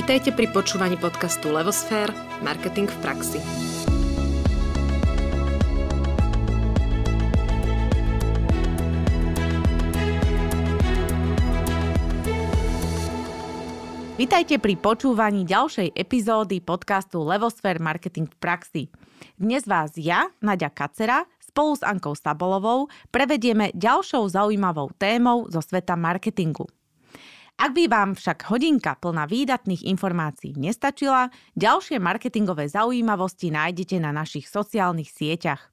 Vitajte pri počúvaní podcastu Levosfér – Marketing v praxi. Vitajte pri počúvaní ďalšej epizódy podcastu Levosfér Marketing v praxi. Dnes vás ja, Nadia Kacera, spolu s Ankou Sabolovou prevedieme ďalšou zaujímavou témou zo sveta marketingu – ak by vám však hodinka plná výdatných informácií nestačila, ďalšie marketingové zaujímavosti nájdete na našich sociálnych sieťach.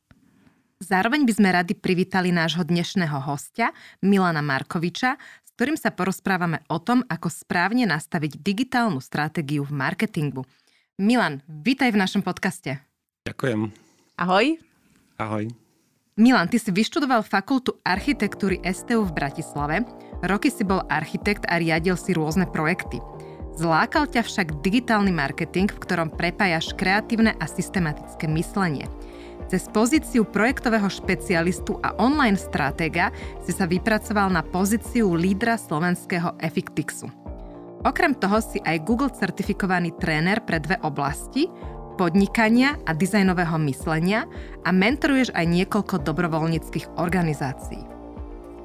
Zároveň by sme radi privítali nášho dnešného hostia, Milana Markoviča, s ktorým sa porozprávame o tom, ako správne nastaviť digitálnu stratégiu v marketingu. Milan, vítaj v našom podcaste. Ďakujem. Ahoj. Ahoj. Milan, ty si vyštudoval fakultu architektúry STU v Bratislave, roky si bol architekt a riadil si rôzne projekty. Zlákal ťa však digitálny marketing, v ktorom prepájaš kreatívne a systematické myslenie. Cez pozíciu projektového špecialistu a online stratéga si sa vypracoval na pozíciu lídra slovenského Effectixu. Okrem toho si aj Google certifikovaný tréner pre dve oblasti, podnikania a dizajnového myslenia a mentoruješ aj niekoľko dobrovoľníckých organizácií.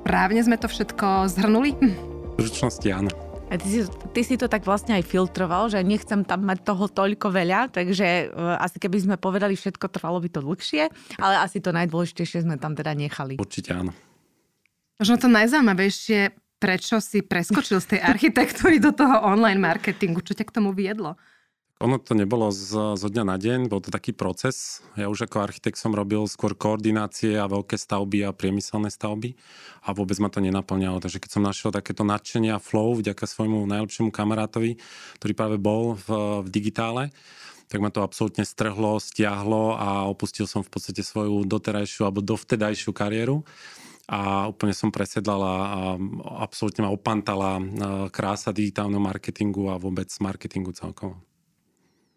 Právne sme to všetko zhrnuli? V skutočnosti áno. A ty si, ty si to tak vlastne aj filtroval, že nechcem tam mať toho toľko veľa, takže uh, asi keby sme povedali všetko, trvalo by to dlhšie, ale asi to najdôležitejšie sme tam teda nechali. Určite áno. Možno to najzaujímavejšie, prečo si preskočil z tej architektúry do toho online marketingu, čo ťa k tomu viedlo? Ono to nebolo z, zo dňa na deň, bol to taký proces. Ja už ako architekt som robil skôr koordinácie a veľké stavby a priemyselné stavby a vôbec ma to nenaplňalo. Takže keď som našiel takéto nadšenie a flow vďaka svojmu najlepšiemu kamarátovi, ktorý práve bol v, v digitále, tak ma to absolútne strhlo, stiahlo a opustil som v podstate svoju doterajšiu alebo dovtedajšiu kariéru a úplne som presedlal a, absolútne ma opantala krása digitálneho marketingu a vôbec marketingu celkovo.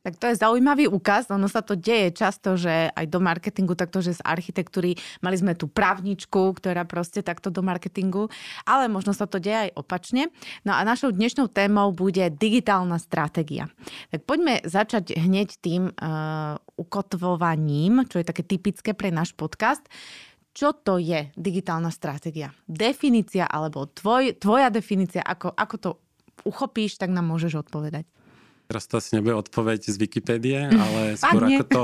Tak to je zaujímavý úkaz, ono sa to deje často, že aj do marketingu, takto, že z architektúry mali sme tú právničku, ktorá proste takto do marketingu, ale možno sa to deje aj opačne. No a našou dnešnou témou bude digitálna stratégia. Tak poďme začať hneď tým uh, ukotvovaním, čo je také typické pre náš podcast. Čo to je digitálna stratégia? Definícia alebo tvoj, tvoja definícia, ako, ako to uchopíš, tak nám môžeš odpovedať. Teraz to asi nebude odpoveď z Wikipédie, ale skôr ako to,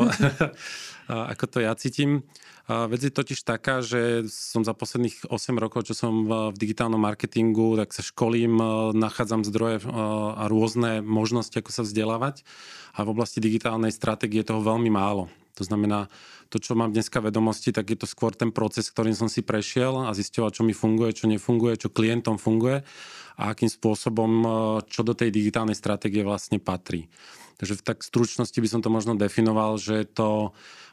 ako to ja cítim. Vec je totiž taká, že som za posledných 8 rokov, čo som v digitálnom marketingu, tak sa školím, nachádzam zdroje a rôzne možnosti, ako sa vzdelávať. A v oblasti digitálnej stratégie je toho veľmi málo. To znamená, to, čo mám dneska vedomosti, tak je to skôr ten proces, ktorým som si prešiel a zistil, čo mi funguje, čo nefunguje, čo klientom funguje a akým spôsobom, e, čo do tej digitálnej stratégie vlastne patrí. Takže v tak stručnosti by som to možno definoval, že je to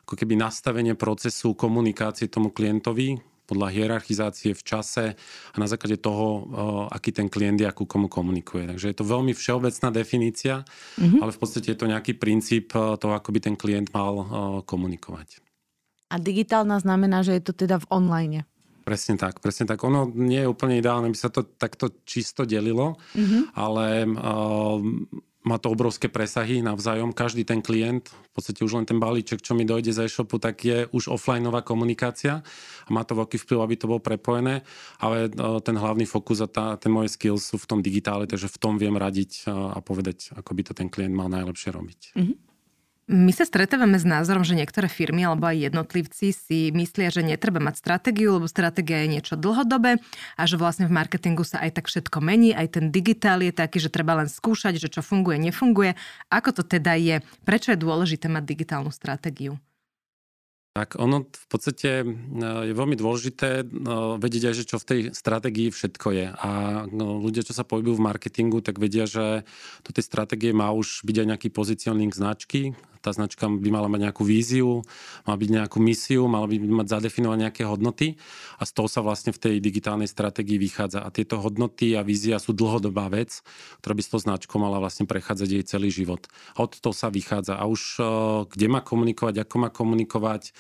ako keby nastavenie procesu komunikácie tomu klientovi podľa hierarchizácie v čase a na základe toho, e, aký ten klient je, akú komu komunikuje. Takže je to veľmi všeobecná definícia, mm-hmm. ale v podstate je to nejaký princíp e, toho, ako by ten klient mal komunikovať. A digitálna znamená, že je to teda v online. Presne tak, presne tak. Ono nie je úplne ideálne, by sa to takto čisto delilo, mm-hmm. ale uh, má to obrovské presahy navzájom. Každý ten klient, v podstate už len ten balíček, čo mi dojde z e-shopu, tak je už offlineová komunikácia a má to veľký vplyv, aby to bolo prepojené, ale uh, ten hlavný fokus a tá, ten moje skills sú v tom digitále, takže v tom viem radiť uh, a povedať, ako by to ten klient mal najlepšie robiť. Mm-hmm. My sa stretávame s názorom, že niektoré firmy alebo aj jednotlivci si myslia, že netreba mať stratégiu, lebo stratégia je niečo dlhodobé a že vlastne v marketingu sa aj tak všetko mení, aj ten digitál je taký, že treba len skúšať, že čo funguje, nefunguje. Ako to teda je? Prečo je dôležité mať digitálnu stratégiu? Tak ono v podstate e, je veľmi dôležité e, vedieť aj, že čo v tej stratégii všetko je. A no, ľudia, čo sa pohybujú v marketingu, tak vedia, že do tej stratégie má už byť aj nejaký pozicioning značky, tá značka by mala mať nejakú víziu, mala byť nejakú misiu, mala by mať zadefinovať nejaké hodnoty a z toho sa vlastne v tej digitálnej stratégii vychádza. A tieto hodnoty a vízia sú dlhodobá vec, ktorá by s tou značkou mala vlastne prechádzať jej celý život. A od toho sa vychádza. A už kde má komunikovať, ako má komunikovať,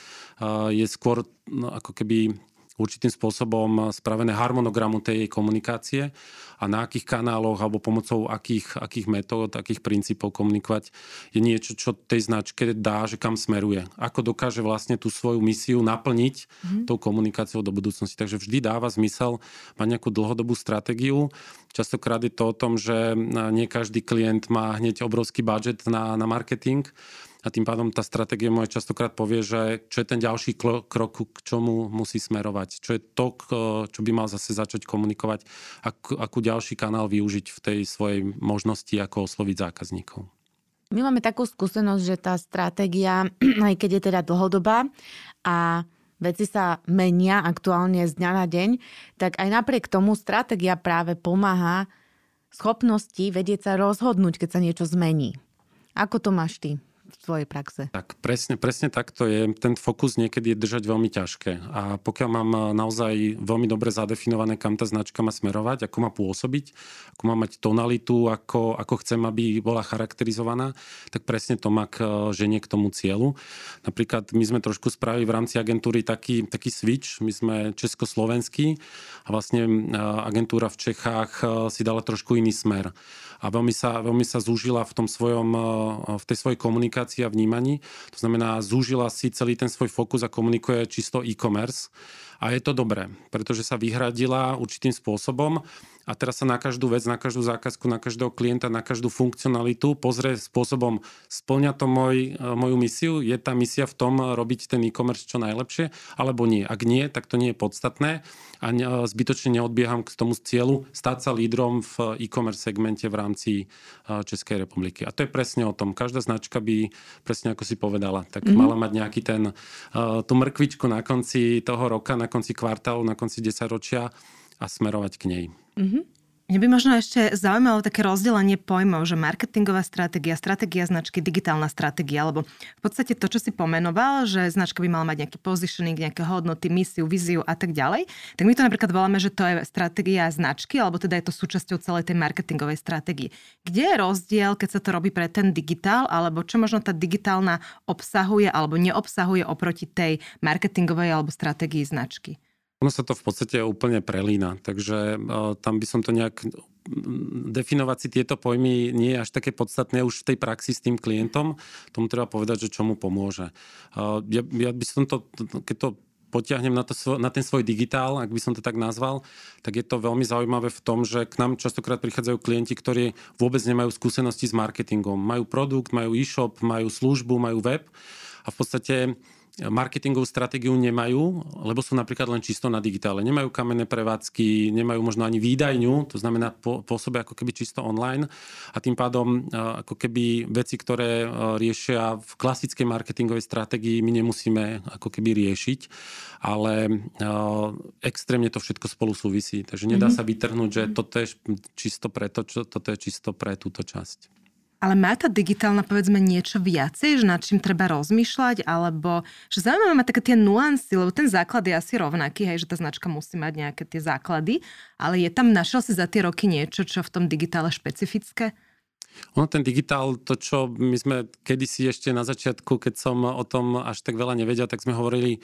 je skôr no, ako keby určitým spôsobom spravené harmonogramu tej jej komunikácie a na akých kanáloch alebo pomocou akých, akých metód, akých princípov komunikovať je niečo, čo tej značke dá, že kam smeruje. Ako dokáže vlastne tú svoju misiu naplniť mm-hmm. tou komunikáciou do budúcnosti. Takže vždy dáva zmysel mať nejakú dlhodobú stratégiu. Častokrát je to o tom, že nie každý klient má hneď obrovský budget na, na marketing a tým pádom tá stratégia moja častokrát povie, že čo je ten ďalší krok, k čomu musí smerovať, čo je to, čo by mal zase začať komunikovať, akú, akú ďalší kanál využiť v tej svojej možnosti, ako osloviť zákazníkov. My máme takú skúsenosť, že tá stratégia, aj keď je teda dlhodobá a veci sa menia aktuálne z dňa na deň, tak aj napriek tomu stratégia práve pomáha schopnosti vedieť sa rozhodnúť, keď sa niečo zmení. Ako to máš ty? Svojej praxe. Tak presne, presne tak to je. Ten fokus niekedy je držať veľmi ťažké. A pokiaľ mám naozaj veľmi dobre zadefinované, kam tá značka má smerovať, ako má pôsobiť, ako má mať tonalitu, ako, ako chcem, aby bola charakterizovaná, tak presne to má k, ženie k tomu cieľu. Napríklad my sme trošku spravili v rámci agentúry taký, taký switch. My sme československí a vlastne agentúra v Čechách si dala trošku iný smer a veľmi sa, veľmi sa zúžila v, tom svojom, eh, v tej svojej komunikácii a vnímaní. To znamená, zúžila si celý ten svoj fokus a komunikuje čisto e-commerce. A je to dobré, pretože sa vyhradila určitým spôsobom a teraz sa na každú vec, na každú zákazku, na každého klienta, na každú funkcionalitu pozrie spôsobom, splňa to môj, eh, moju misiu, je tá misia v tom robiť ten e-commerce čo najlepšie, alebo nie. Ak nie, tak to nie je podstatné a zbytočne neodbieham k tomu cieľu stať sa lídrom v e-commerce segmente v rámci Českej republiky. A to je presne o tom. Každá značka by, presne ako si povedala, tak mm-hmm. mala mať nejaký ten, tú mrkvičku na konci toho roka, na konci kvartálu, na konci desaťročia a smerovať k nej. Mm-hmm. Mne by možno ešte zaujímalo také rozdelenie pojmov, že marketingová stratégia, stratégia značky, digitálna stratégia, alebo v podstate to, čo si pomenoval, že značka by mala mať nejaký positioning, nejaké hodnoty, misiu, víziu a tak ďalej, tak my to napríklad voláme, že to je stratégia značky, alebo teda je to súčasťou celej tej marketingovej stratégie. Kde je rozdiel, keď sa to robí pre ten digitál, alebo čo možno tá digitálna obsahuje alebo neobsahuje oproti tej marketingovej alebo stratégii značky? Ono sa to v podstate úplne prelína, takže uh, tam by som to nejak definovať si tieto pojmy nie je až také podstatné už v tej praxi s tým klientom. Tomu treba povedať, že čo mu pomôže. Uh, ja, ja by som to, keď to potiahnem na, to, na ten svoj digitál, ak by som to tak nazval, tak je to veľmi zaujímavé v tom, že k nám častokrát prichádzajú klienti, ktorí vôbec nemajú skúsenosti s marketingom. Majú produkt, majú e-shop, majú službu, majú web a v podstate marketingovú stratégiu nemajú, lebo sú napríklad len čisto na digitále. Nemajú kamenné prevádzky, nemajú možno ani výdajňu, to znamená pôsobia ako keby čisto online a tým pádom ako keby veci, ktoré riešia v klasickej marketingovej stratégii, my nemusíme ako keby riešiť, ale extrémne to všetko spolu súvisí. Takže nedá mm-hmm. sa vytrhnúť, že toto je čisto pre to, čo, toto je čisto pre túto časť. Ale má tá digitálna, povedzme, niečo viacej, že nad čím treba rozmýšľať, alebo že zaujímavé má také tie nuancy, lebo ten základ je asi rovnaký, hej, že tá značka musí mať nejaké tie základy, ale je tam, našiel si za tie roky niečo, čo v tom digitále špecifické? Ono ten digitál, to čo my sme kedysi ešte na začiatku, keď som o tom až tak veľa nevedel, tak sme hovorili,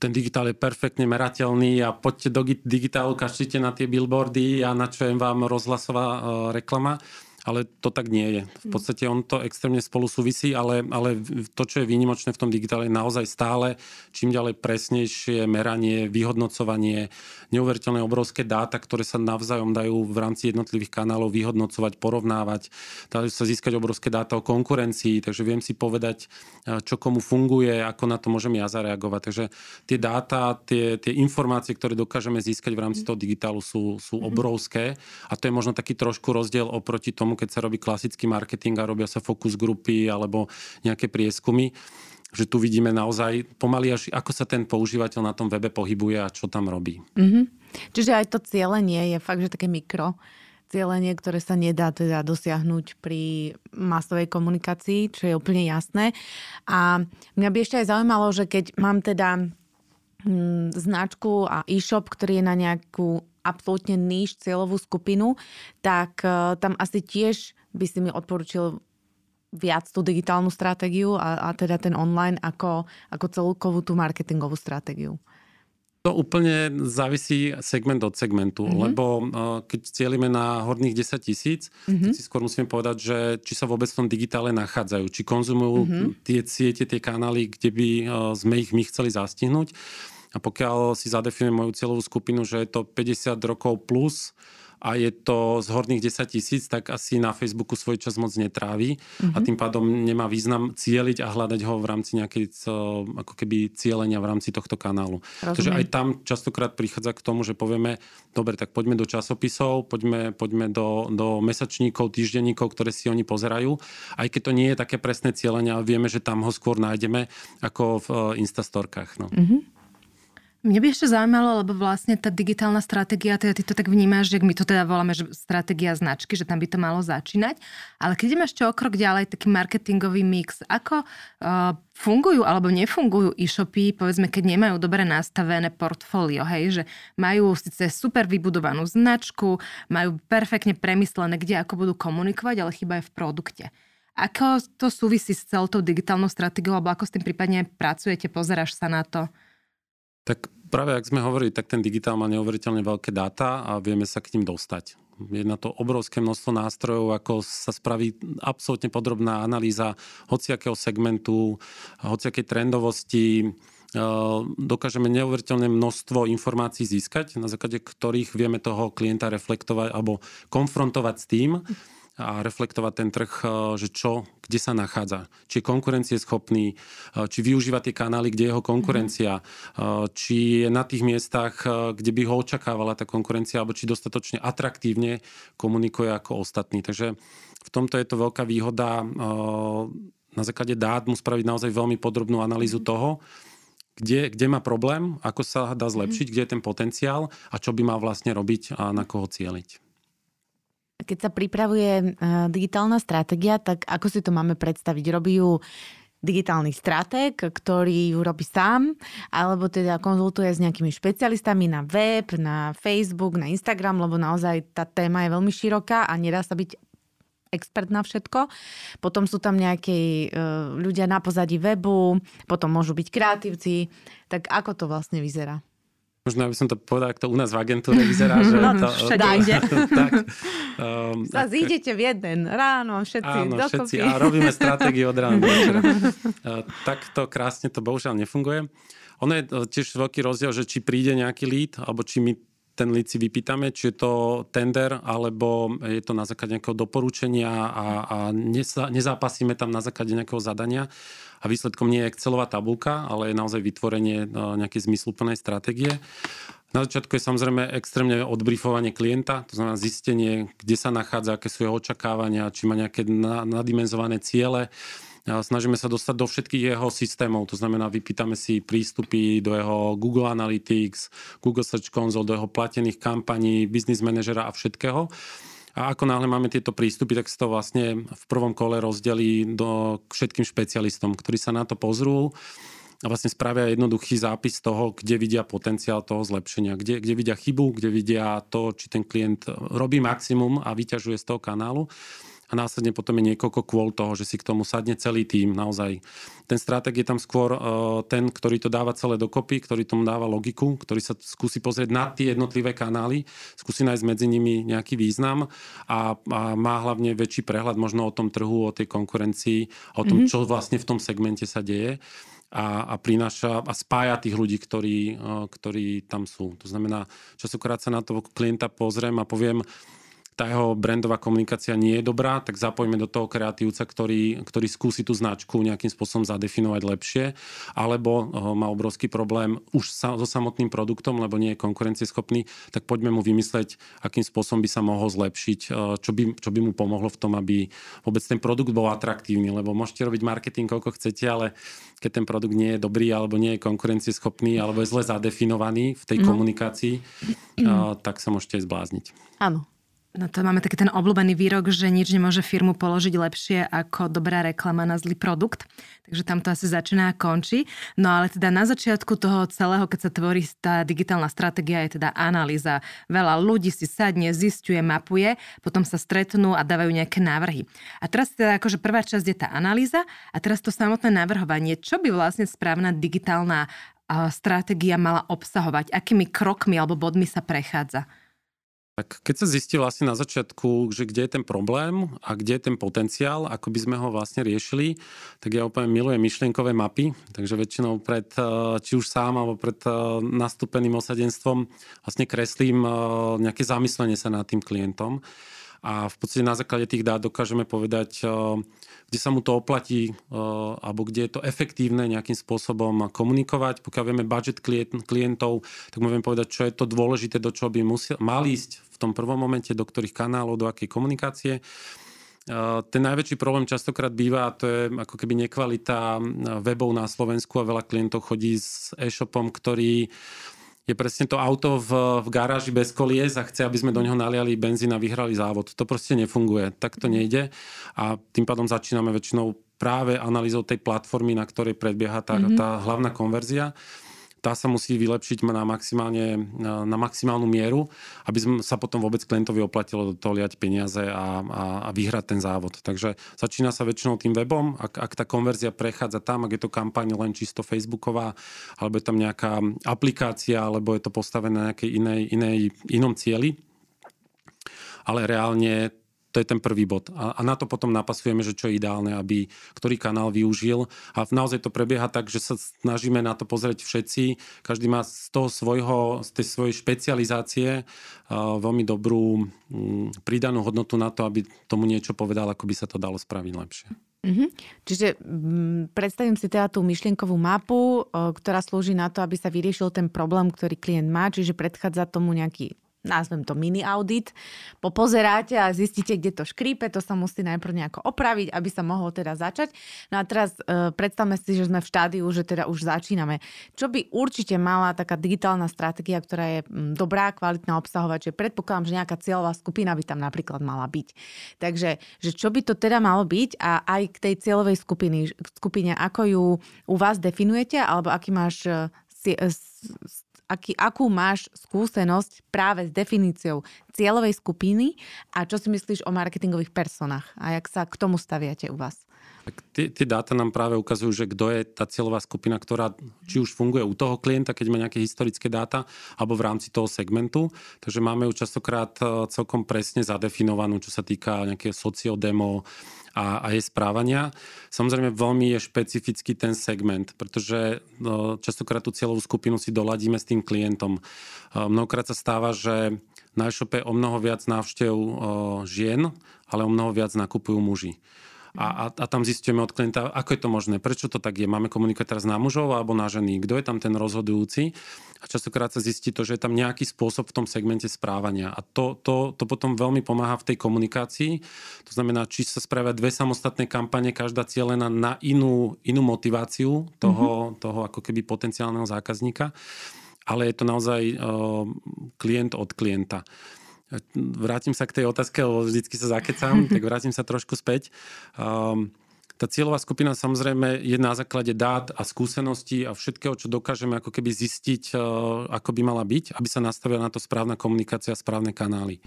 ten digitál je perfektne merateľný a poďte do digitálu, kašlite na tie billboardy a načujem vám rozhlasová uh, reklama ale to tak nie je. V mm. podstate on to extrémne spolu súvisí, ale, ale to, čo je výnimočné v tom digitále, je naozaj stále čím ďalej presnejšie meranie, vyhodnocovanie, neuveriteľné obrovské dáta, ktoré sa navzájom dajú v rámci jednotlivých kanálov vyhodnocovať, porovnávať. Dajú sa získať obrovské dáta o konkurencii, takže viem si povedať, čo komu funguje, ako na to môžem ja zareagovať. Takže tie dáta, tie, tie informácie, ktoré dokážeme získať v rámci toho digitálu sú, sú mhm. obrovské a to je možno taký trošku rozdiel oproti tomu, tomu, keď sa robí klasický marketing a robia sa focus grupy alebo nejaké prieskumy, že tu vidíme naozaj pomaly až, ako sa ten používateľ na tom webe pohybuje a čo tam robí. Mm-hmm. Čiže aj to cieľenie je fakt, že také mikro cieľenie, ktoré sa nedá teda dosiahnuť pri masovej komunikácii, čo je úplne jasné. A mňa by ešte aj zaujímalo, že keď mám teda hm, značku a e-shop, ktorý je na nejakú absolútne níž cieľovú skupinu, tak uh, tam asi tiež by si mi odporučil viac tú digitálnu stratégiu a, a teda ten online ako, ako celkovú tú marketingovú stratégiu. To úplne závisí segment od segmentu, mm-hmm. lebo uh, keď cieľime na horných 10 tisíc, mm-hmm. si skôr musíme povedať, že či sa vôbec v tom digitále nachádzajú, či konzumujú mm-hmm. tie siete, tie kanály, kde by uh, sme ich my chceli zastihnúť. A pokiaľ si zadefinujem moju cieľovú skupinu, že je to 50 rokov plus, a je to z horných 10 tisíc, tak asi na Facebooku svoj čas moc netrávi mm-hmm. a mhm. tým pádom nemá význam cieliť a hľadať ho v rámci nejakej ako keby cielenia v rámci tohto kanálu. Rozumiem. Takže aj tam častokrát prichádza k tomu, že povieme, dobre, tak poďme do časopisov, poďme, poďme do, do mesačníkov, týždenníkov, ktoré si oni pozerajú. Aj keď to nie je také presné cieľenie, ale vieme, že tam ho skôr nájdeme ako v eh, Instastorkách. No. Mm-hmm. Mne by ešte zaujímalo, lebo vlastne tá digitálna stratégia, teda ty to tak vnímaš, že my to teda voláme, že stratégia značky, že tam by to malo začínať. Ale keď ideme ešte o krok ďalej, taký marketingový mix, ako uh, fungujú alebo nefungujú e-shopy, povedzme, keď nemajú dobre nastavené portfólio, hej, že majú síce super vybudovanú značku, majú perfektne premyslené, kde ako budú komunikovať, ale chyba je v produkte. Ako to súvisí s celou tou digitálnou stratégiou, alebo ako s tým prípadne pracujete, pozeráš sa na to? Tak práve ak sme hovorili, tak ten digitál má neuveriteľne veľké dáta a vieme sa k ním dostať. Je na to obrovské množstvo nástrojov, ako sa spraví absolútne podrobná analýza hociakého segmentu, hociakej trendovosti, dokážeme neuveriteľné množstvo informácií získať, na základe ktorých vieme toho klienta reflektovať alebo konfrontovať s tým, a reflektovať ten trh, e, že čo, kde sa nachádza. Či je konkurencieschopný, e, či využíva tie kanály, kde je jeho konkurencia, mm-hmm. či je na tých miestach, kde by ho očakávala tá konkurencia, alebo či dostatočne atraktívne komunikuje ako ostatní. Takže v tomto je to veľká výhoda na základe dát mu spraviť naozaj veľmi podrobnú analýzu mm-hmm. toho, kde, kde má problém, ako sa dá zlepšiť, mm-hmm. kde je ten potenciál a čo by mal vlastne robiť a na koho cieliť. Keď sa pripravuje uh, digitálna stratégia, tak ako si to máme predstaviť? Robí ju digitálny stratég, ktorý ju robí sám, alebo teda konzultuje s nejakými špecialistami na web, na Facebook, na Instagram, lebo naozaj tá téma je veľmi široká a nedá sa byť expert na všetko. Potom sú tam nejaké uh, ľudia na pozadí webu, potom môžu byť kreatívci. Tak ako to vlastne vyzerá? Možno aby som to povedal, ako to u nás v agentúre vyzerá, že no, to, všade to, inde. tak, um, Sa zídete v jeden ráno, všetci áno, dokopy. všetci a robíme stratégiu od rána uh, tak to krásne to bohužiaľ nefunguje. Ono je tiež veľký rozdiel, že či príde nejaký lead, alebo či my ten lead vypýtame, či je to tender, alebo je to na základe nejakého doporučenia a, a nezápasíme tam na základe nejakého zadania a výsledkom nie je Excelová tabulka, ale je naozaj vytvorenie e, nejakej zmysluplnej stratégie. Na začiatku je samozrejme extrémne odbrifovanie klienta, to znamená zistenie, kde sa nachádza, aké sú jeho očakávania, či má nejaké nadimenzované ciele, Snažíme sa dostať do všetkých jeho systémov, to znamená, vypýtame si prístupy do jeho Google Analytics, Google Search Console, do jeho platených kampaní, business manažera a všetkého. A ako náhle máme tieto prístupy, tak sa to vlastne v prvom kole rozdelí do, k všetkým špecialistom, ktorí sa na to pozrú a vlastne spravia jednoduchý zápis toho, kde vidia potenciál toho zlepšenia, kde, kde vidia chybu, kde vidia to, či ten klient robí maximum a vyťažuje z toho kanálu a následne potom je niekoľko kôl toho, že si k tomu sadne celý tým naozaj. Ten stratég je tam skôr uh, ten, ktorý to dáva celé dokopy, ktorý tomu dáva logiku, ktorý sa skúsi pozrieť na tie jednotlivé kanály, skúsi nájsť medzi nimi nejaký význam a, a má hlavne väčší prehľad možno o tom trhu, o tej konkurencii, o tom, mm-hmm. čo vlastne v tom segmente sa deje a, a prináša a spája tých ľudí, ktorí, uh, ktorí tam sú. To znamená, časokrát sa na toho klienta pozriem a poviem, tá jeho brandová komunikácia nie je dobrá, tak zapojme do toho kreatívca, ktorý, ktorý skúsi tú značku nejakým spôsobom zadefinovať lepšie, alebo uh, má obrovský problém už sa, so samotným produktom, lebo nie je konkurencieschopný, tak poďme mu vymysleť, akým spôsobom by sa mohol zlepšiť, uh, čo by, čo by mu pomohlo v tom, aby vôbec ten produkt bol atraktívny, lebo môžete robiť marketing, koľko chcete, ale keď ten produkt nie je dobrý, alebo nie je konkurencieschopný, alebo je zle zadefinovaný v tej no. komunikácii, uh, tak sa môžete zblázniť. Áno, No to máme taký ten obľúbený výrok, že nič nemôže firmu položiť lepšie ako dobrá reklama na zlý produkt. Takže tam to asi začína a končí. No ale teda na začiatku toho celého, keď sa tvorí tá digitálna stratégia, je teda analýza. Veľa ľudí si sadne, zistuje, mapuje, potom sa stretnú a dávajú nejaké návrhy. A teraz teda akože prvá časť je tá analýza a teraz to samotné navrhovanie. Čo by vlastne správna digitálna stratégia mala obsahovať? Akými krokmi alebo bodmi sa prechádza? Tak keď sa zistil asi na začiatku, že kde je ten problém a kde je ten potenciál, ako by sme ho vlastne riešili, tak ja úplne milujem myšlienkové mapy, takže väčšinou pred, eh, či už sám alebo pred eh, nastúpeným osadenstvom vlastne kreslím eh, nejaké zamyslenie sa nad tým klientom a v podstate na základe tých dát dokážeme povedať, kde sa mu to oplatí alebo kde je to efektívne nejakým spôsobom komunikovať. Pokiaľ vieme budget klientov, tak môžeme povedať, čo je to dôležité, do čoho by musel, mal ísť v tom prvom momente, do ktorých kanálov, do akej komunikácie. Ten najväčší problém častokrát býva, to je ako keby nekvalita webov na Slovensku a veľa klientov chodí s e-shopom, ktorý je presne to auto v, v garáži bez kolies a chce, aby sme do neho naliali benzín a vyhrali závod. To proste nefunguje. Tak to nejde a tým pádom začíname väčšinou práve analýzou tej platformy, na ktorej predbieha tá, mm-hmm. tá hlavná konverzia tá sa musí vylepšiť na, maximálne, na maximálnu mieru, aby sa potom vôbec klientovi oplatilo do toho liať peniaze a, a, a vyhrať ten závod. Takže začína sa väčšinou tým webom, ak, ak tá konverzia prechádza tam, ak je to kampaň len čisto facebooková, alebo je tam nejaká aplikácia, alebo je to postavené na nejakej inej, inej, inom cieli, ale reálne to je ten prvý bod. A, a na to potom napasujeme, že čo je ideálne, aby ktorý kanál využil. A naozaj to prebieha tak, že sa snažíme na to pozrieť všetci. Každý má z toho svojho, z tej svojej špecializácie uh, veľmi dobrú um, pridanú hodnotu na to, aby tomu niečo povedal, ako by sa to dalo spraviť lepšie. Mm-hmm. Čiže m, predstavím si teda tú myšlienkovú mapu, o, ktorá slúži na to, aby sa vyriešil ten problém, ktorý klient má, čiže predchádza tomu nejaký nazvem to mini audit, popozeráte a zistíte, kde to škrípe, to sa musí najprv nejako opraviť, aby sa mohlo teda začať. No a teraz e, predstavme si, že sme v štádiu, že teda už začíname. Čo by určite mala taká digitálna stratégia, ktorá je dobrá, kvalitná, obsahovať, že predpokladám, že nejaká cieľová skupina by tam napríklad mala byť. Takže, že čo by to teda malo byť a aj k tej cieľovej skupiny, skupine, ako ju u vás definujete, alebo aký máš e, e, aký, akú máš skúsenosť práve s definíciou cieľovej skupiny a čo si myslíš o marketingových personách a jak sa k tomu staviate u vás? Tie, tie dáta nám práve ukazujú, že kto je tá cieľová skupina, ktorá či už funguje u toho klienta, keď má nejaké historické dáta, alebo v rámci toho segmentu. Takže máme ju častokrát e, celkom presne zadefinovanú, čo sa týka nejakého sociodemo, a, a jej správania. Samozrejme veľmi je špecifický ten segment, pretože no, častokrát tú cieľovú skupinu si doladíme s tým klientom. E, mnohokrát sa stáva, že na e-shope o mnoho viac návštev žien, ale o mnoho viac nakupujú muži a, a, a tam zistíme od klienta, ako je to možné, prečo to tak je. Máme komunikovať teraz na mužov alebo na ženy, kto je tam ten rozhodujúci. A častokrát sa zistí to, že je tam nejaký spôsob v tom segmente správania. A to, to, to potom veľmi pomáha v tej komunikácii. To znamená, či sa spravia dve samostatné kampane, každá cieľená na inú, inú motiváciu toho, mm-hmm. toho ako keby potenciálneho zákazníka ale je to naozaj uh, klient od klienta. Vrátim sa k tej otázke, lebo vždycky sa zakecam, tak vrátim sa trošku späť. Um, tá cieľová skupina samozrejme je na základe dát a skúseností a všetkého, čo dokážeme ako keby zistiť, uh, ako by mala byť, aby sa nastavila na to správna komunikácia, správne kanály.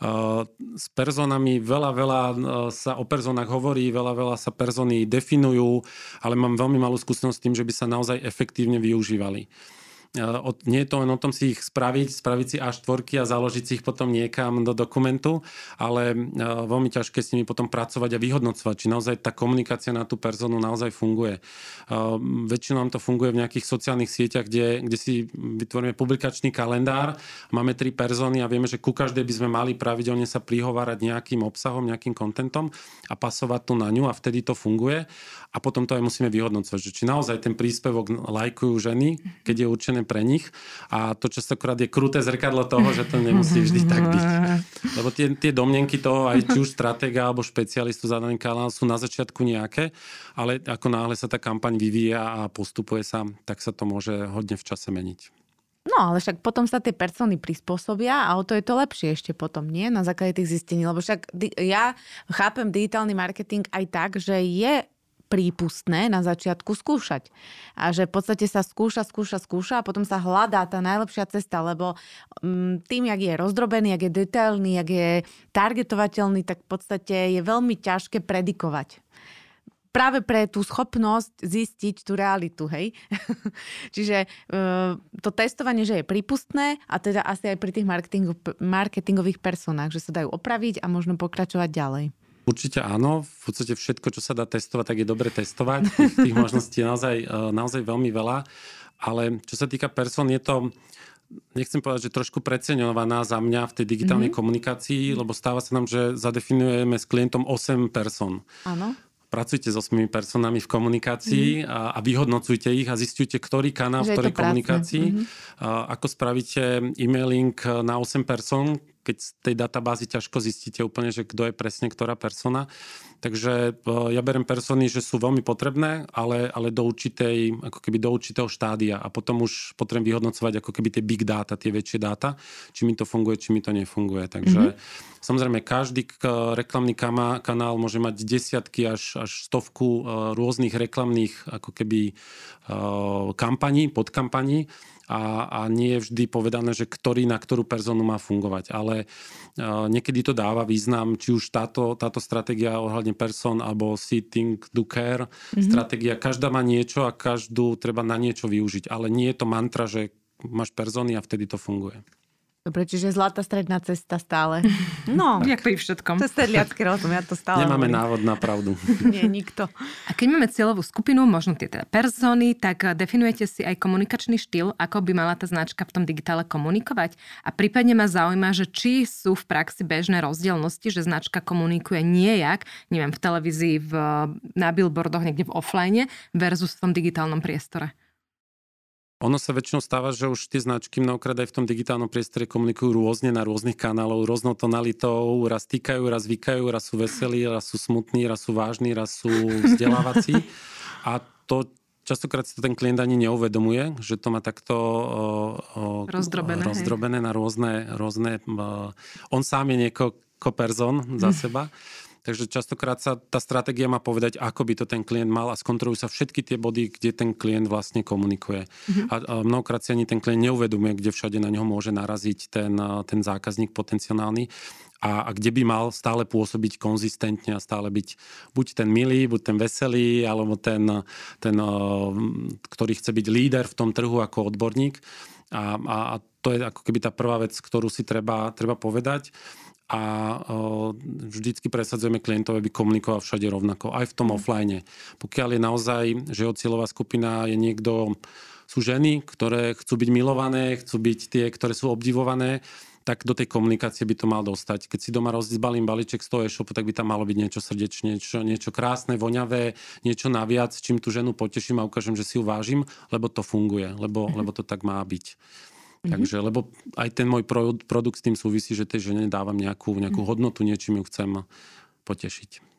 Uh, s personami veľa, veľa uh, sa o personách hovorí, veľa, veľa sa persony definujú, ale mám veľmi malú skúsenosť s tým, že by sa naozaj efektívne využívali nie je to len o tom si ich spraviť, spraviť si až tvorky a založiť si ich potom niekam do dokumentu, ale veľmi ťažké s nimi potom pracovať a vyhodnocovať, či naozaj tá komunikácia na tú personu naozaj funguje. Väčšinou nám to funguje v nejakých sociálnych sieťach, kde, kde si vytvoríme publikačný kalendár, máme tri persony a vieme, že ku každej by sme mali pravidelne sa prihovárať nejakým obsahom, nejakým kontentom a pasovať to na ňu a vtedy to funguje. A potom to aj musíme vyhodnocovať, že či naozaj ten príspevok lajkujú ženy, keď je určené určené pre nich a to častokrát je kruté zrkadlo toho, že to nemusí vždy tak byť. Lebo tie, tie domnenky toho, aj či už stratéga alebo špecialistu za daný kanál sú na začiatku nejaké, ale ako náhle sa tá kampaň vyvíja a postupuje sa, tak sa to môže hodne v čase meniť. No, ale však potom sa tie persony prispôsobia a o to je to lepšie ešte potom, nie? Na základe tých zistení. Lebo však ja chápem digitálny marketing aj tak, že je prípustné na začiatku skúšať. A že v podstate sa skúša, skúša, skúša a potom sa hľadá tá najlepšia cesta, lebo mm, tým, jak je rozdrobený, jak je detailný, jak je targetovateľný, tak v podstate je veľmi ťažké predikovať práve pre tú schopnosť zistiť tú realitu, hej. Čiže uh, to testovanie, že je prípustné a teda asi aj pri tých marketingových personách, že sa dajú opraviť a možno pokračovať ďalej. Určite áno. V podstate všetko, čo sa dá testovať, tak je dobre testovať. Tých, možností je naozaj, e, naozaj veľmi veľa. Ale čo sa týka person, je to nechcem povedať, že trošku preceňovaná za mňa v tej digitálnej mm-hmm. komunikácii, lebo stáva sa nám, že zadefinujeme s klientom 8 person. Áno pracujte s osmými personami v komunikácii mm. a, a vyhodnocujte ich a zistujte, ktorý kanál že v ktorej komunikácii. Mm-hmm. A, ako spravíte e-mailing na 8 person, keď z tej databázy ťažko zistíte úplne, že kto je presne ktorá persona. Takže e, ja berem persony, že sú veľmi potrebné, ale, ale do, určitej, ako keby do určitého štádia a potom už potrebujem vyhodnocovať ako keby tie big data, tie väčšie dáta, či mi to funguje, či mi to nefunguje. Takže mm-hmm. samozrejme každý reklamný kanál môže mať desiatky až, až stovku e, rôznych reklamných ako keby e, kampaní, podkampaní a, a nie je vždy povedané, že ktorý na ktorú personu má fungovať. Ale uh, niekedy to dáva význam, či už táto, táto stratégia ohľadne person alebo sitting do care mm-hmm. stratégia. Každá má niečo a každú treba na niečo využiť. Ale nie je to mantra, že máš persony a vtedy to funguje. Dobre, čiže zlatá stredná cesta stále. No. Jak pri všetkom. To je sedliacký rozum, ja to stále Nemáme hovorím. návod na pravdu. Nie, nikto. A keď máme cieľovú skupinu, možno tie teda persony, tak eh, definujete si aj komunikačný štýl, ako by mala tá značka v tom digitále komunikovať. A prípadne ma zaujíma, že či sú v praxi bežné rozdielnosti, že značka komunikuje nejak, neviem, v televízii, v, na billboardoch, niekde v offline versus v tom digitálnom priestore. Ono sa väčšinou stáva, že už tie značky mnohokrát aj v tom digitálnom priestore komunikujú rôzne na rôznych kanálov, rôznou tonalitou, raz týkajú, raz vykajú, raz sú veselí, raz sú smutní, raz sú vážni, raz sú vzdelávací. A to častokrát si to ten klient ani neuvedomuje, že to má takto o, o, rozdrobené, rozdrobené na rôzne, rôzne o, on sám je niekoľko person za seba. Takže častokrát sa tá stratégia má povedať, ako by to ten klient mal a skontrolujú sa všetky tie body, kde ten klient vlastne komunikuje. Mm-hmm. A, a mnohokrát si ani ten klient neuvedomuje, kde všade na neho môže naraziť ten, ten zákazník potenciálny a, a kde by mal stále pôsobiť konzistentne a stále byť buď ten milý, buď ten veselý, alebo ten, ten ktorý chce byť líder v tom trhu ako odborník. A, a, a to je ako keby tá prvá vec, ktorú si treba, treba povedať a vždycky presadzujeme klientov, aby komunikoval všade rovnako, aj v tom mm. offline. Pokiaľ je naozaj, že jeho cieľová skupina je niekto, sú ženy, ktoré chcú byť milované, chcú byť tie, ktoré sú obdivované, tak do tej komunikácie by to mal dostať. Keď si doma rozbalím balíček z toho e-shopu, tak by tam malo byť niečo srdečné, niečo, niečo krásne, voňavé, niečo naviac, čím tú ženu poteším a ukážem, že si ju vážim, lebo to funguje, lebo, mm-hmm. lebo to tak má byť. Mm-hmm. Takže, lebo aj ten môj produkt s tým súvisí, že tej žene dávam nejakú, nejakú mm-hmm. hodnotu, niečím ju chcem potešiť.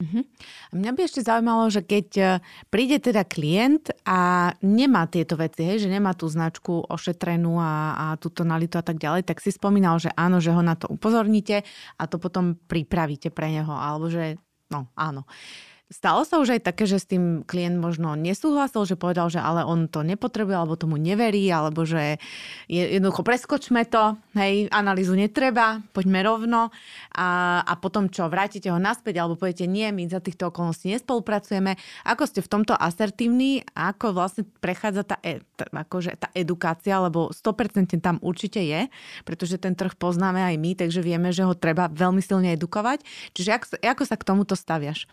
Uh-huh. Mňa by ešte zaujímalo, že keď e, príde teda klient a nemá tieto veci, hej, že nemá tú značku ošetrenú a, a tú tonalitu a tak ďalej, tak si spomínal, že áno, že ho na to upozorníte a to potom pripravíte pre neho, alebo že no áno. Uh, Stalo sa už aj také, že s tým klient možno nesúhlasil, že povedal, že ale on to nepotrebuje, alebo tomu neverí, alebo že jednoducho preskočme to, hej, analýzu netreba, poďme rovno a, a potom čo, vrátite ho naspäť, alebo poviete nie, my za týchto okolností nespolupracujeme. Ako ste v tomto asertívni, ako vlastne prechádza tá, e, tá, akože tá edukácia, lebo 100% tam určite je, pretože ten trh poznáme aj my, takže vieme, že ho treba veľmi silne edukovať. Čiže ako, ako sa k tomuto staviaš?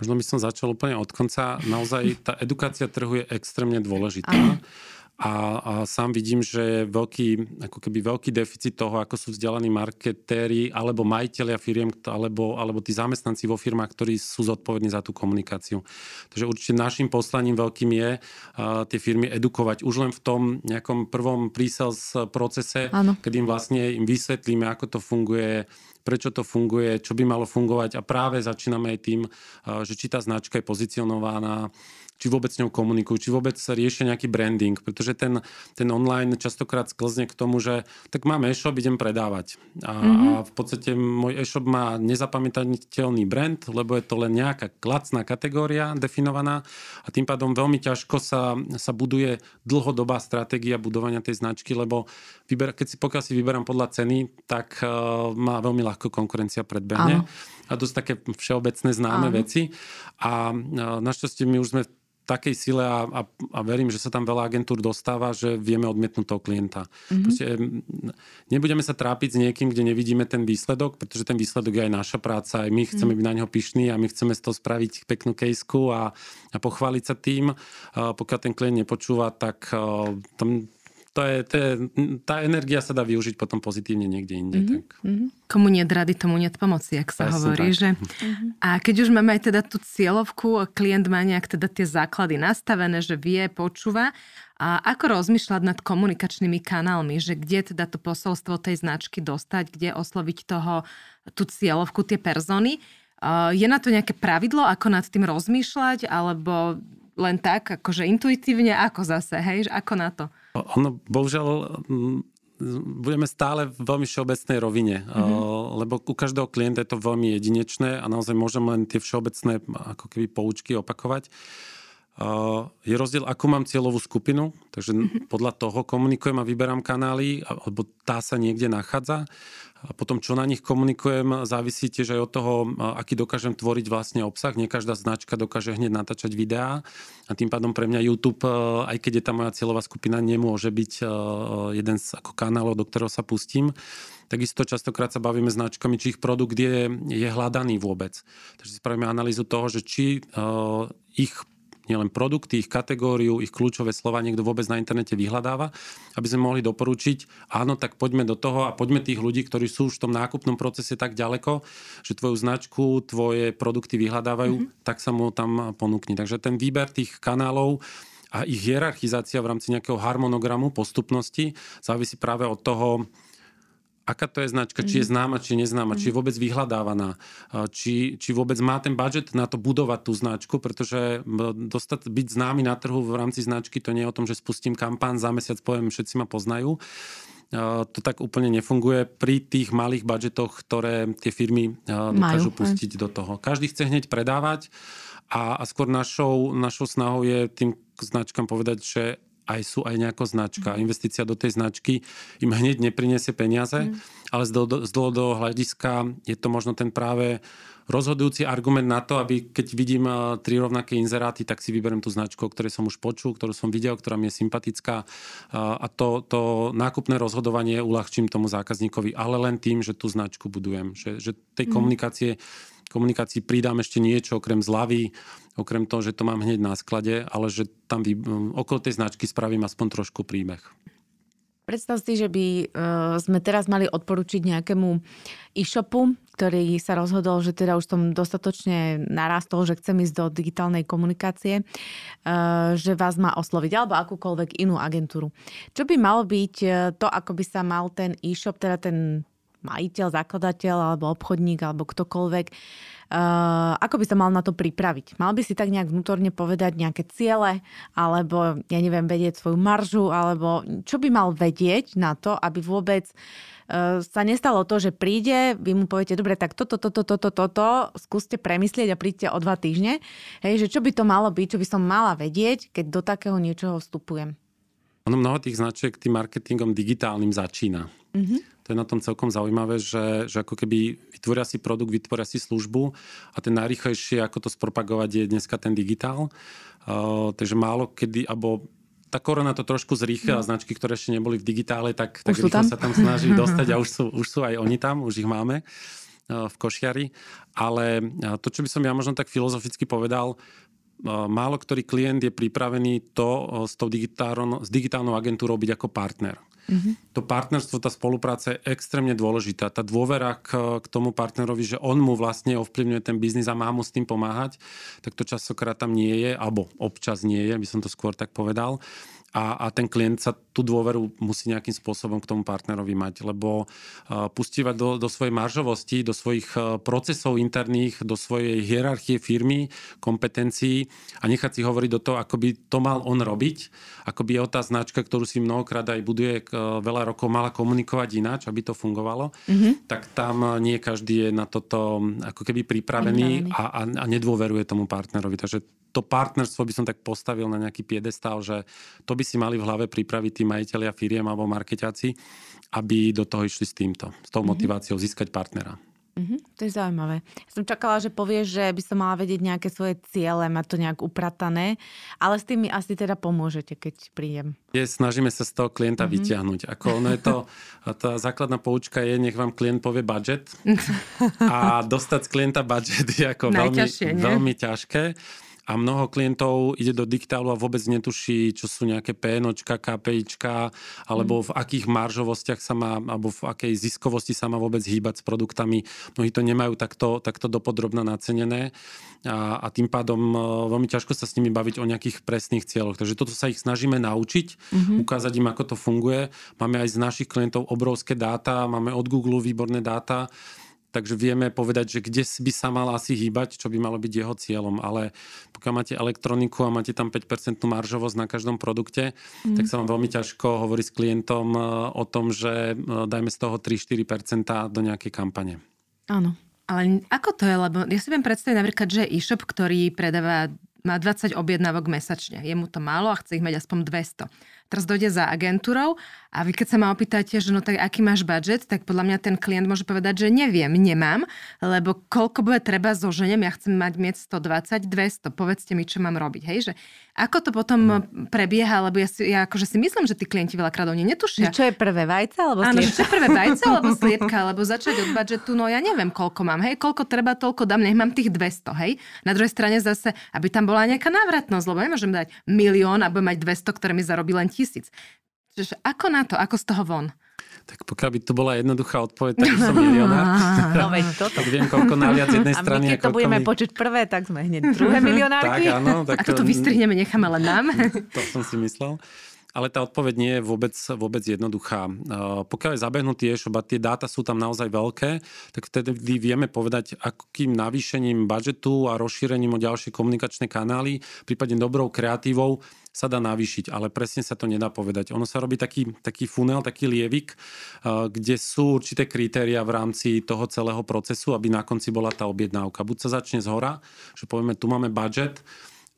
Možno by som začal úplne od konca. Naozaj tá edukácia trhu je extrémne dôležitá. A, a sám vidím, že je veľký, ako keby veľký deficit toho, ako sú vzdelaní marketéri alebo majiteľia firiem, alebo, alebo tí zamestnanci vo firmách, ktorí sú zodpovední za tú komunikáciu. Takže určite našim poslaním veľkým je uh, tie firmy edukovať už len v tom nejakom prvom pre-sales procese, ano. keď im vlastne im vysvetlíme, ako to funguje, prečo to funguje, čo by malo fungovať a práve začíname aj tým, že či tá značka je pozicionovaná či vôbec s ňou komunikujú, či vôbec sa riešia nejaký branding, pretože ten, ten online častokrát sklzne k tomu, že tak mám e-shop, idem predávať. A, mm-hmm. a v podstate môj e-shop má nezapamätateľný brand, lebo je to len nejaká klacná kategória definovaná a tým pádom veľmi ťažko sa, sa buduje dlhodobá stratégia budovania tej značky, lebo vyber, keď si, pokiaľ si vyberám podľa ceny, tak uh, má veľmi ľahko konkurencia predbehne. Áno. A dosť také všeobecné známe Áno. veci. A našťastie my už sme takej sile a, a, a verím, že sa tam veľa agentúr dostáva, že vieme odmietnúť toho klienta. Mm-hmm. Proste, nebudeme sa trápiť s niekým, kde nevidíme ten výsledok, pretože ten výsledok je aj naša práca, aj my chceme mm-hmm. byť na neho pyšní a my chceme z toho spraviť peknú kejsku a, a pochváliť sa tým. Pokiaľ ten klient nepočúva, tak tam to je, to je, tá energia sa dá využiť potom pozitívne niekde inde. Mm-hmm. Tak. Mm-hmm. Komu nie rady, tomu nie pomoci, ak sa Presne hovorí. Že... Mm-hmm. A keď už máme aj teda tú cieľovku, klient má nejak teda tie základy nastavené, že vie, počúva, a ako rozmýšľať nad komunikačnými kanálmi, že kde teda to posolstvo tej značky dostať, kde osloviť toho, tú cieľovku, tie persony. Je na to nejaké pravidlo, ako nad tým rozmýšľať, alebo len tak, akože intuitívne, ako zase, hej, ako na to? Ono, bohužiaľ, budeme stále v veľmi všeobecnej rovine, mm-hmm. lebo u každého klienta je to veľmi jedinečné a naozaj môžem len tie všeobecné ako keby poučky opakovať. Je rozdiel, akú mám cieľovú skupinu, takže mm-hmm. podľa toho komunikujem a vyberám kanály, alebo tá sa niekde nachádza. A potom, čo na nich komunikujem, závisí tiež aj od toho, aký dokážem tvoriť vlastne obsah. Nie každá značka dokáže hneď natáčať videá a tým pádom pre mňa YouTube, aj keď je tá moja cieľová skupina, nemôže byť jeden z ako kanálov, do ktorého sa pustím. Takisto častokrát sa bavíme značkami, či ich produkt je, je hľadaný vôbec. Takže spravíme analýzu toho, že či uh, ich nielen produkty, ich kategóriu, ich kľúčové slova niekto vôbec na internete vyhľadáva, aby sme mohli doporučiť, áno, tak poďme do toho a poďme tých ľudí, ktorí sú už v tom nákupnom procese tak ďaleko, že tvoju značku, tvoje produkty vyhľadávajú, mm-hmm. tak sa mu tam ponúkni. Takže ten výber tých kanálov a ich hierarchizácia v rámci nejakého harmonogramu postupnosti závisí práve od toho, aká to je značka, či je mhm. známa, či neznáma, či je mhm. vôbec vyhľadávaná, či, či vôbec má ten budget na to budovať tú značku, pretože dostať, byť známy na trhu v rámci značky, to nie je o tom, že spustím kampán, za mesiac poviem, všetci ma poznajú. To tak úplne nefunguje pri tých malých budžetoch, ktoré tie firmy dokážu Majú, pustiť do toho. Každý chce hneď predávať a, a skôr našou, našou snahou je tým značkám povedať, že aj sú aj nejaká značka. Mm. Investícia do tej značky im hneď nepriniesie peniaze, mm. ale z, z dlhodobého hľadiska je to možno ten práve rozhodujúci argument na to, aby keď vidím eh, tri rovnaké inzeráty, tak si vyberiem tú značku, o ktorej som už počul, ktorú som videl, ktorá mi je sympatická eh, a to, to nákupné rozhodovanie uľahčím tomu zákazníkovi, ale len tým, že tú značku budujem. Že, že tej mm. Komunikácii pridám ešte niečo okrem zľavy, okrem toho, že to mám hneď na sklade, ale že tam vy, okolo tej značky spravím aspoň trošku príbeh. Predstav si, že by uh, sme teraz mali odporučiť nejakému e-shopu, ktorý sa rozhodol, že teda už som dostatočne narastol, že chcem ísť do digitálnej komunikácie, uh, že vás má osloviť, alebo akúkoľvek inú agentúru. Čo by malo byť to, ako by sa mal ten e-shop, teda ten majiteľ, zakladateľ alebo obchodník alebo ktokoľvek, uh, ako by sa mal na to pripraviť? Mal by si tak nejak vnútorne povedať nejaké ciele alebo, ja neviem, vedieť svoju maržu alebo čo by mal vedieť na to, aby vôbec uh, sa nestalo to, že príde, vy mu poviete, dobre, tak toto, toto, toto, toto, skúste premyslieť a príďte o dva týždne. Hej, že čo by to malo byť, čo by som mala vedieť, keď do takého niečoho vstupujem? Ono mnoho tých značiek tým marketingom digitálnym začína. Mm-hmm to je na tom celkom zaujímavé, že, že ako keby vytvoria si produkt, vytvoria si službu a ten najrychlejšie, ako to spropagovať, je dneska ten digitál. Uh, takže málo kedy, alebo tá korona to trošku zrýchla no. značky, ktoré ešte neboli v digitále, tak, tak rýchlo tam? sa tam snaží dostať a už sú, už sú aj oni tam, už ich máme v košiari. Ale to, čo by som ja možno tak filozoficky povedal, málo ktorý klient je pripravený to s, tou digitálnou, s digitálnou agentúrou byť ako partner. Mm-hmm. To partnerstvo, tá spolupráca je extrémne dôležitá. Tá dôvera k, k tomu partnerovi, že on mu vlastne ovplyvňuje ten biznis a má mu s tým pomáhať, tak to časokrát tam nie je, alebo občas nie je, by som to skôr tak povedal a, a ten klient sa tú dôveru musí nejakým spôsobom k tomu partnerovi mať, lebo uh, pustívať do, do svojej maržovosti, do svojich uh, procesov interných, do svojej hierarchie firmy, kompetencií a nechať si hovoriť do toho, ako by to mal on robiť, ako by jeho tá značka, ktorú si mnohokrát aj buduje veľa rokov, mala komunikovať ináč, aby to fungovalo, mm-hmm. tak tam nie každý je na toto ako keby pripravený a, a, a nedôveruje tomu partnerovi. Takže to partnerstvo by som tak postavil na nejaký piedestal, že to by si mali v hlave pripraviť tí majiteľia firiem alebo markeťáci, aby do toho išli s týmto, s tou mm-hmm. motiváciou získať partnera. Mm-hmm, to je zaujímavé. Som čakala, že povieš, že by som mala vedieť nejaké svoje ciele, mať to nejak upratané, ale s tým mi asi teda pomôžete, keď prídem. Je, snažíme sa z toho klienta mm-hmm. vyťahnuť. Ako ono je to, tá základná poučka je, nech vám klient povie budget a dostať z klienta budget je ako veľmi, veľmi ťažké a mnoho klientov ide do diktálu a vôbec netuší, čo sú nejaké PNOčka, KPIčka, alebo v akých maržovostiach sa má, alebo v akej ziskovosti sa má vôbec hýbať s produktami. Mnohí to nemajú takto, takto dopodrobne nacenené a, a tým pádom e, veľmi ťažko sa s nimi baviť o nejakých presných cieľoch. Takže toto sa ich snažíme naučiť, mm-hmm. ukázať im, ako to funguje. Máme aj z našich klientov obrovské dáta, máme od Google výborné dáta, takže vieme povedať, že kde by sa mal asi hýbať, čo by malo byť jeho cieľom. Ale pokiaľ máte elektroniku a máte tam 5% maržovosť na každom produkte, mm. tak sa vám veľmi ťažko hovorí s klientom e, o tom, že e, dajme z toho 3-4% do nejakej kampane. Áno. Ale ako to je? Lebo ja si viem predstaviť napríklad, že e-shop, ktorý predáva má 20 objednávok mesačne. Je mu to málo a chce ich mať aspoň 200 teraz dojde za agentúrou a vy keď sa ma opýtate, že no tak aký máš budget, tak podľa mňa ten klient môže povedať, že neviem, nemám, lebo koľko bude treba zoženiem, ja chcem mať mieť 120, 200, povedzte mi, čo mám robiť, hej, že ako to potom prebieha, lebo ja, si, ja akože si myslím, že tí klienti veľakrát oni netušia. Čo je prvé vajce alebo sliepka? Áno, čo je prvé vajce alebo sliepka, alebo začať od budžetu, no ja neviem, koľko mám, hej, koľko treba, toľko dám, nech mám tých 200, hej. Na druhej strane zase, aby tam bola nejaká návratnosť, lebo nemôžem dať milión a budem mať 200, ktoré mi zarobí len tisíc. Čiže ako na to, ako z toho von? Tak pokiaľ by to bola jednoduchá odpoveď, tak som milionár. No veď toto. tak viem, koľko naviac jednej strany. A my keď to budeme mi... počuť prvé, tak sme hneď druhé milionárky. tak, áno. Tak a toto vystrihneme, necháme len nám. to som si myslel. Ale tá odpoveď nie je vôbec, vôbec jednoduchá. Pokiaľ je zabehnutý e-shop a tie dáta sú tam naozaj veľké, tak vtedy vieme povedať, akým navýšením budžetu a rozšírením o ďalšie komunikačné kanály, prípadne dobrou kreatívou, sa dá navýšiť, ale presne sa to nedá povedať. Ono sa robí taký, taký funel, taký lievik, kde sú určité kritéria v rámci toho celého procesu, aby na konci bola tá objednávka. Buď sa začne z hora, že povieme, tu máme budget,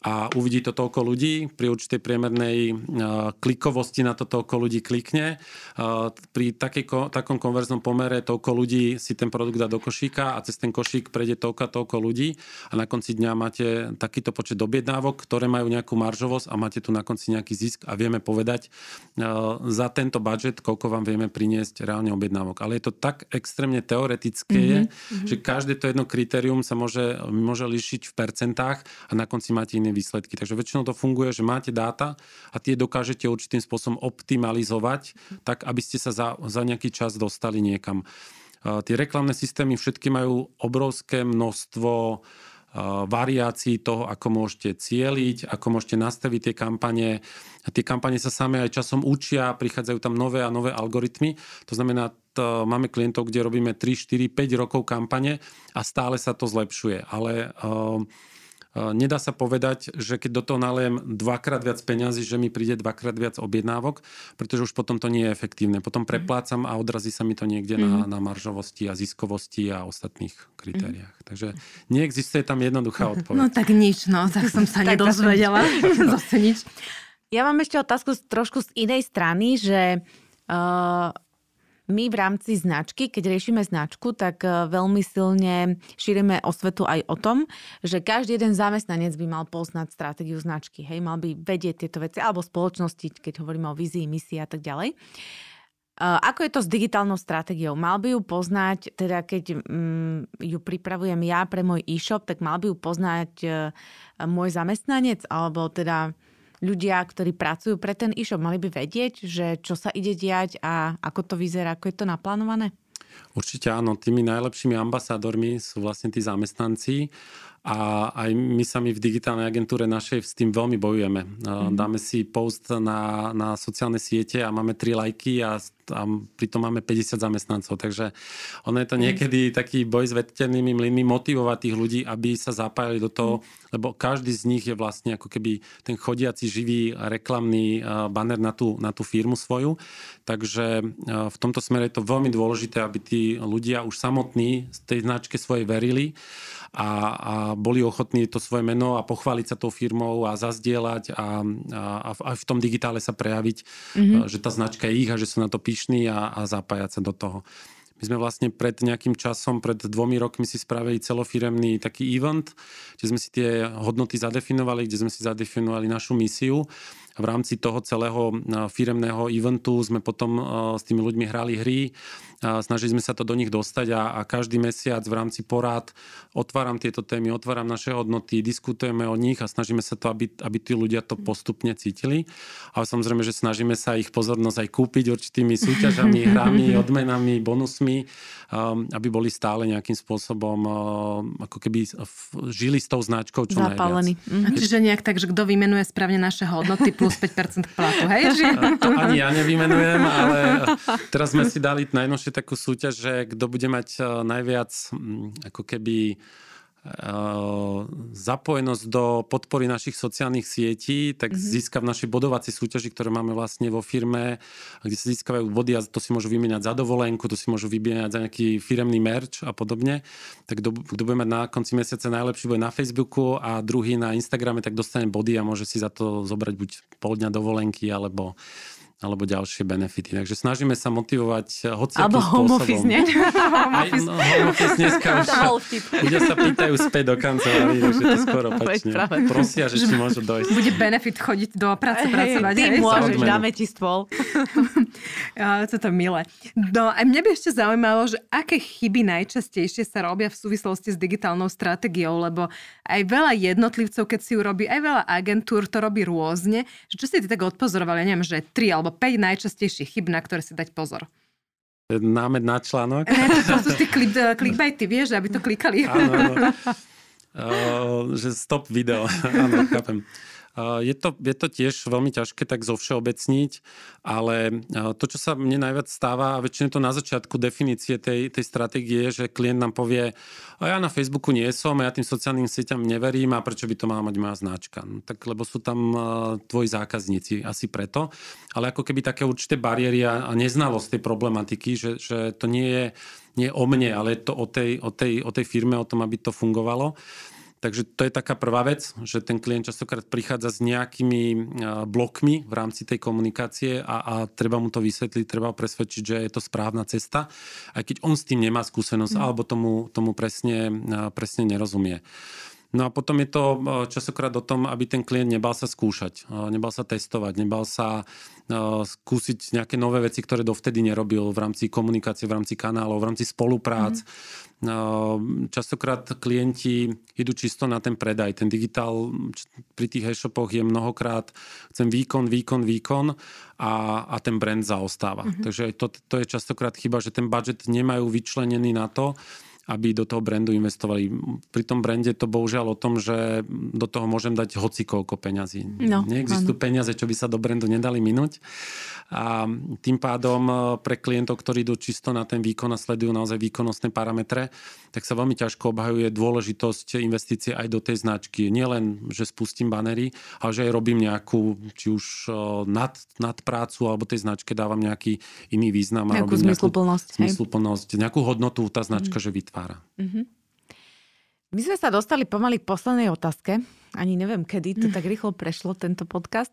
a uvidí to toľko ľudí, pri určitej priemernej klikovosti na to toľko ľudí klikne. Pri takej, takom konverznom pomere toľko ľudí si ten produkt dá do košíka a cez ten košík prejde toľko toľko ľudí a na konci dňa máte takýto počet objednávok, ktoré majú nejakú maržovosť a máte tu na konci nejaký zisk a vieme povedať za tento budget, koľko vám vieme priniesť reálne objednávok. Ale je to tak extrémne teoretické, mm-hmm. že každé to jedno kritérium sa môže, môže líšiť v percentách a na konci máte iný výsledky. Takže väčšinou to funguje, že máte dáta a tie dokážete určitým spôsobom optimalizovať, tak aby ste sa za, za nejaký čas dostali niekam. Tie reklamné systémy všetky majú obrovské množstvo variácií toho, ako môžete cieliť, ako môžete nastaviť tie kampane. Tie kampane sa same aj časom učia, prichádzajú tam nové a nové algoritmy. To znamená, to máme klientov, kde robíme 3, 4, 5 rokov kampane a stále sa to zlepšuje. Ale uh, Nedá sa povedať, že keď do toho nalejem dvakrát viac peňazí, že mi príde dvakrát viac objednávok, pretože už potom to nie je efektívne. Potom mhm. preplácam a odrazí sa mi to niekde mm. na, na maržovosti a ziskovosti a ostatných kritériách. Mm. Takže neexistuje tam jednoduchá odpoveď. No tak nič, no, tak som sa nedozvedela. Zase nič. Ja mám ešte otázku trošku z inej strany, že uh, my v rámci značky, keď riešime značku, tak e, veľmi silne šírime osvetu aj o tom, že každý jeden zamestnanec by mal poznať stratégiu značky. Hej, mal by vedieť tieto veci, alebo spoločnosti, keď hovoríme o vízii, misii a tak ďalej. E, ako je to s digitálnou stratégiou? Mal by ju poznať, teda keď mm, ju pripravujem ja pre môj e-shop, tak mal by ju poznať e, môj zamestnanec, alebo teda ľudia, ktorí pracujú pre ten e-shop, mali by vedieť, že čo sa ide diať a ako to vyzerá, ako je to naplánované? Určite áno, tými najlepšími ambasádormi sú vlastne tí zamestnanci a aj my sami v digitálnej agentúre našej s tým veľmi bojujeme. Mm. Dáme si post na, na sociálne siete a máme tri lajky a, a pritom máme 50 zamestnancov. Takže ono je to mhm. niekedy mm. taký boj s veternými mlynmi motivovať tých ľudí, aby sa zapájali do toho, mm. lebo každý z nich je vlastne ako keby ten chodiaci živý reklamný banner na tú, na tú firmu svoju. Takže v tomto smere je to veľmi dôležité, aby tí ľudia už samotní z tej značke svojej verili a, a boli ochotní to svoje meno a pochváliť sa tou firmou a zazdieľať a, a, a v tom digitále sa prejaviť, mm-hmm. že tá značka je ich a že sú na to pyšní a, a zapájať sa do toho. My sme vlastne pred nejakým časom, pred dvomi rokmi si spravili celofiremný taký event, kde sme si tie hodnoty zadefinovali, kde sme si zadefinovali našu misiu v rámci toho celého firemného eventu sme potom s tými ľuďmi hrali hry, snažili sme sa to do nich dostať a, a každý mesiac v rámci porád otváram tieto témy, otváram naše hodnoty, diskutujeme o nich a snažíme sa to, aby, aby tí ľudia to postupne cítili. Ale samozrejme, že snažíme sa ich pozornosť aj kúpiť určitými súťažami, hrami, odmenami, bonusmi, aby boli stále nejakým spôsobom ako keby žili s tou značkou čo Zapálení. najviac. Mm-hmm. Čiže nejak tak, že kto vymenuje správne naše hodnoty, plus 5% platu, hej? Že... To ani ja nevymenujem, ale teraz sme si dali najnovšie takú súťaž, že kto bude mať eh, najviac mm, ako keby zapojenosť do podpory našich sociálnych sietí, tak mm-hmm. získa v našej bodovacej súťaži, ktoré máme vlastne vo firme, kde sa získavajú body a to si môžu vymieňať za dovolenku, to si môžu vymieňať za nejaký firemný merch a podobne. Tak kto, kto bude mať na konci mesiaca najlepší bude na Facebooku a druhý na Instagrame, tak dostane body a môže si za to zobrať buď pol dňa dovolenky alebo alebo ďalšie benefity. Takže snažíme sa motivovať hociakým Alebo home office, nie? Aj, no, home office dneska už ľudia sa pýtajú späť do kancelárii, takže to skoro pačne. Prosia, že či môžu dojsť. Bude benefit chodiť do práce hey, pracovať. Ty hej, môžeš, dáme ti stôl. ja, toto milé. No a mňa by ešte zaujímalo, že aké chyby najčastejšie sa robia v súvislosti s digitálnou stratégiou, lebo aj veľa jednotlivcov, keď si urobí, aj veľa agentúr to robí rôzne. Čo si ty tak odpozoroval? Ja neviem, že tri alebo 5 najčastejších chyb, na ktoré si dať pozor. Námed na článok? Ne, to, sú tie click, clickbaity, vieš, aby to klikali. Áno, áno. Uh, že stop video. áno, chápem. Je to, je to tiež veľmi ťažké tak zovšeobecniť, ale to, čo sa mne najviac stáva, a väčšinou to na začiatku definície tej, tej stratégie, že klient nám povie, a ja na Facebooku nie som, a ja tým sociálnym sieťam neverím a prečo by to mala mať moja značka. No, tak lebo sú tam tvoji zákazníci, asi preto. Ale ako keby také určité bariéry a neznalosť tej problematiky, že, že to nie je nie o mne, ale je to o tej, o, tej, o tej firme, o tom, aby to fungovalo. Takže to je taká prvá vec, že ten klient častokrát prichádza s nejakými blokmi v rámci tej komunikácie a, a treba mu to vysvetliť, treba presvedčiť, že je to správna cesta, aj keď on s tým nemá skúsenosť mm. alebo tomu, tomu presne, presne nerozumie. No a potom je to časokrát o tom, aby ten klient nebal sa skúšať, nebal sa testovať, nebal sa skúsiť nejaké nové veci, ktoré dovtedy nerobil v rámci komunikácie, v rámci kanálov, v rámci spoluprác. Mm. Častokrát klienti idú čisto na ten predaj. Ten digitál pri tých e-shopoch je mnohokrát chcem výkon, výkon, výkon a, a ten brand zaostáva. Mm-hmm. Takže to, to je častokrát chyba, že ten budget nemajú vyčlenený na to, aby do toho brandu investovali. Pri tom brande to bohužiaľ o tom, že do toho môžem dať hoci koľko peňazí. No, Neexistujú áno. peniaze, čo by sa do brandu nedali minúť. A tým pádom e, pre klientov, ktorí idú čisto na ten výkon a sledujú naozaj výkonnostné parametre, tak sa veľmi ťažko obhajuje dôležitosť investície aj do tej značky. Nielen, že spustím banery, ale že aj robím nejakú, či už e, nad, nad prácu alebo tej značke dávam nejaký iný význam. A nejakú zmysluplnosť. Nejakú, zmysluplnosť, nejakú hodnotu tá značka, mm. že vytvára. Mm-hmm. My sme sa dostali pomaly k poslednej otázke. Ani neviem, kedy to tak rýchlo prešlo, tento podcast.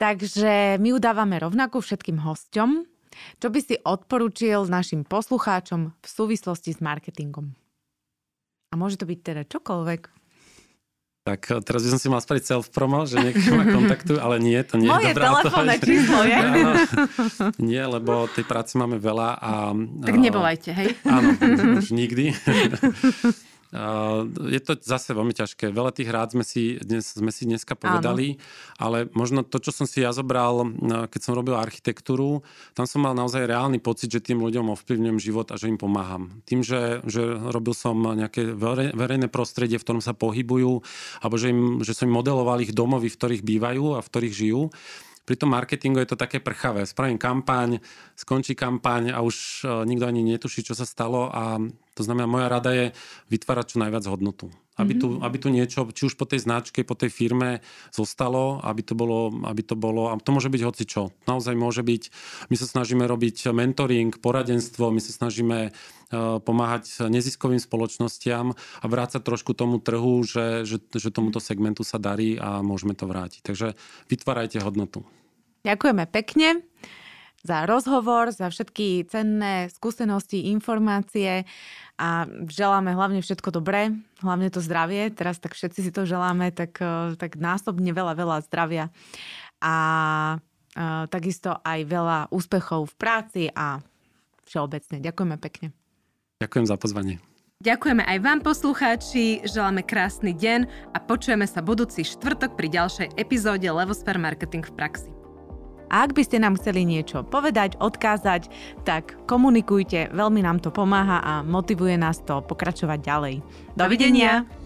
Takže my udávame rovnako všetkým hosťom. Čo by si odporučil našim poslucháčom v súvislosti s marketingom? A môže to byť teda čokoľvek. Tak eh, teraz by som si mal spraviť self-promo, že niekto ma kontaktujú, ale nie, to nie Moje je dobrá telefónne číslo je. Áno, nie, lebo tej práce máme veľa a... Tak nebolajte, hej? Áno, už nikdy. Je to zase veľmi ťažké. Veľa tých rád sme si, dnes, sme si dneska povedali, Áno. ale možno to, čo som si ja zobral, keď som robil architektúru, tam som mal naozaj reálny pocit, že tým ľuďom ovplyvňujem život a že im pomáham. Tým, že, že robil som nejaké verejné prostredie, v ktorom sa pohybujú, alebo že, im, že som im modeloval ich domovy, v ktorých bývajú a v ktorých žijú, pri tom marketingu je to také prchavé. Spravím kampaň, skončí kampaň a už e, nikto ani netuší, čo sa stalo a to znamená, moja rada je vytvárať čo najviac hodnotu. Aby tu, mhm. aby tu niečo, či už po tej značke, po tej firme zostalo, aby to bolo, aby to bolo, a to môže byť hoci čo. Naozaj môže byť, my sa snažíme robiť mentoring, poradenstvo, my sa snažíme e, pomáhať neziskovým spoločnostiam a vrácať trošku tomu trhu, že, že, že tomuto segmentu sa darí a môžeme to vrátiť. Takže vytvárajte hodnotu. Ďakujeme pekne. Za rozhovor, za všetky cenné skúsenosti, informácie a želáme hlavne všetko dobré, hlavne to zdravie. Teraz tak všetci si to želáme, tak, e, tak násobne veľa, veľa zdravia a uh, takisto aj veľa úspechov v práci a všeobecne. Ďakujeme pekne. Ďakujem za pozvanie. Ďakujeme aj vám poslucháči, želáme krásny deň a počujeme sa budúci štvrtok pri ďalšej epizóde Levosphere Marketing v praxi. A ak by ste nám chceli niečo povedať, odkázať, tak komunikujte, veľmi nám to pomáha a motivuje nás to pokračovať ďalej. Dovidenia! Dovidenia.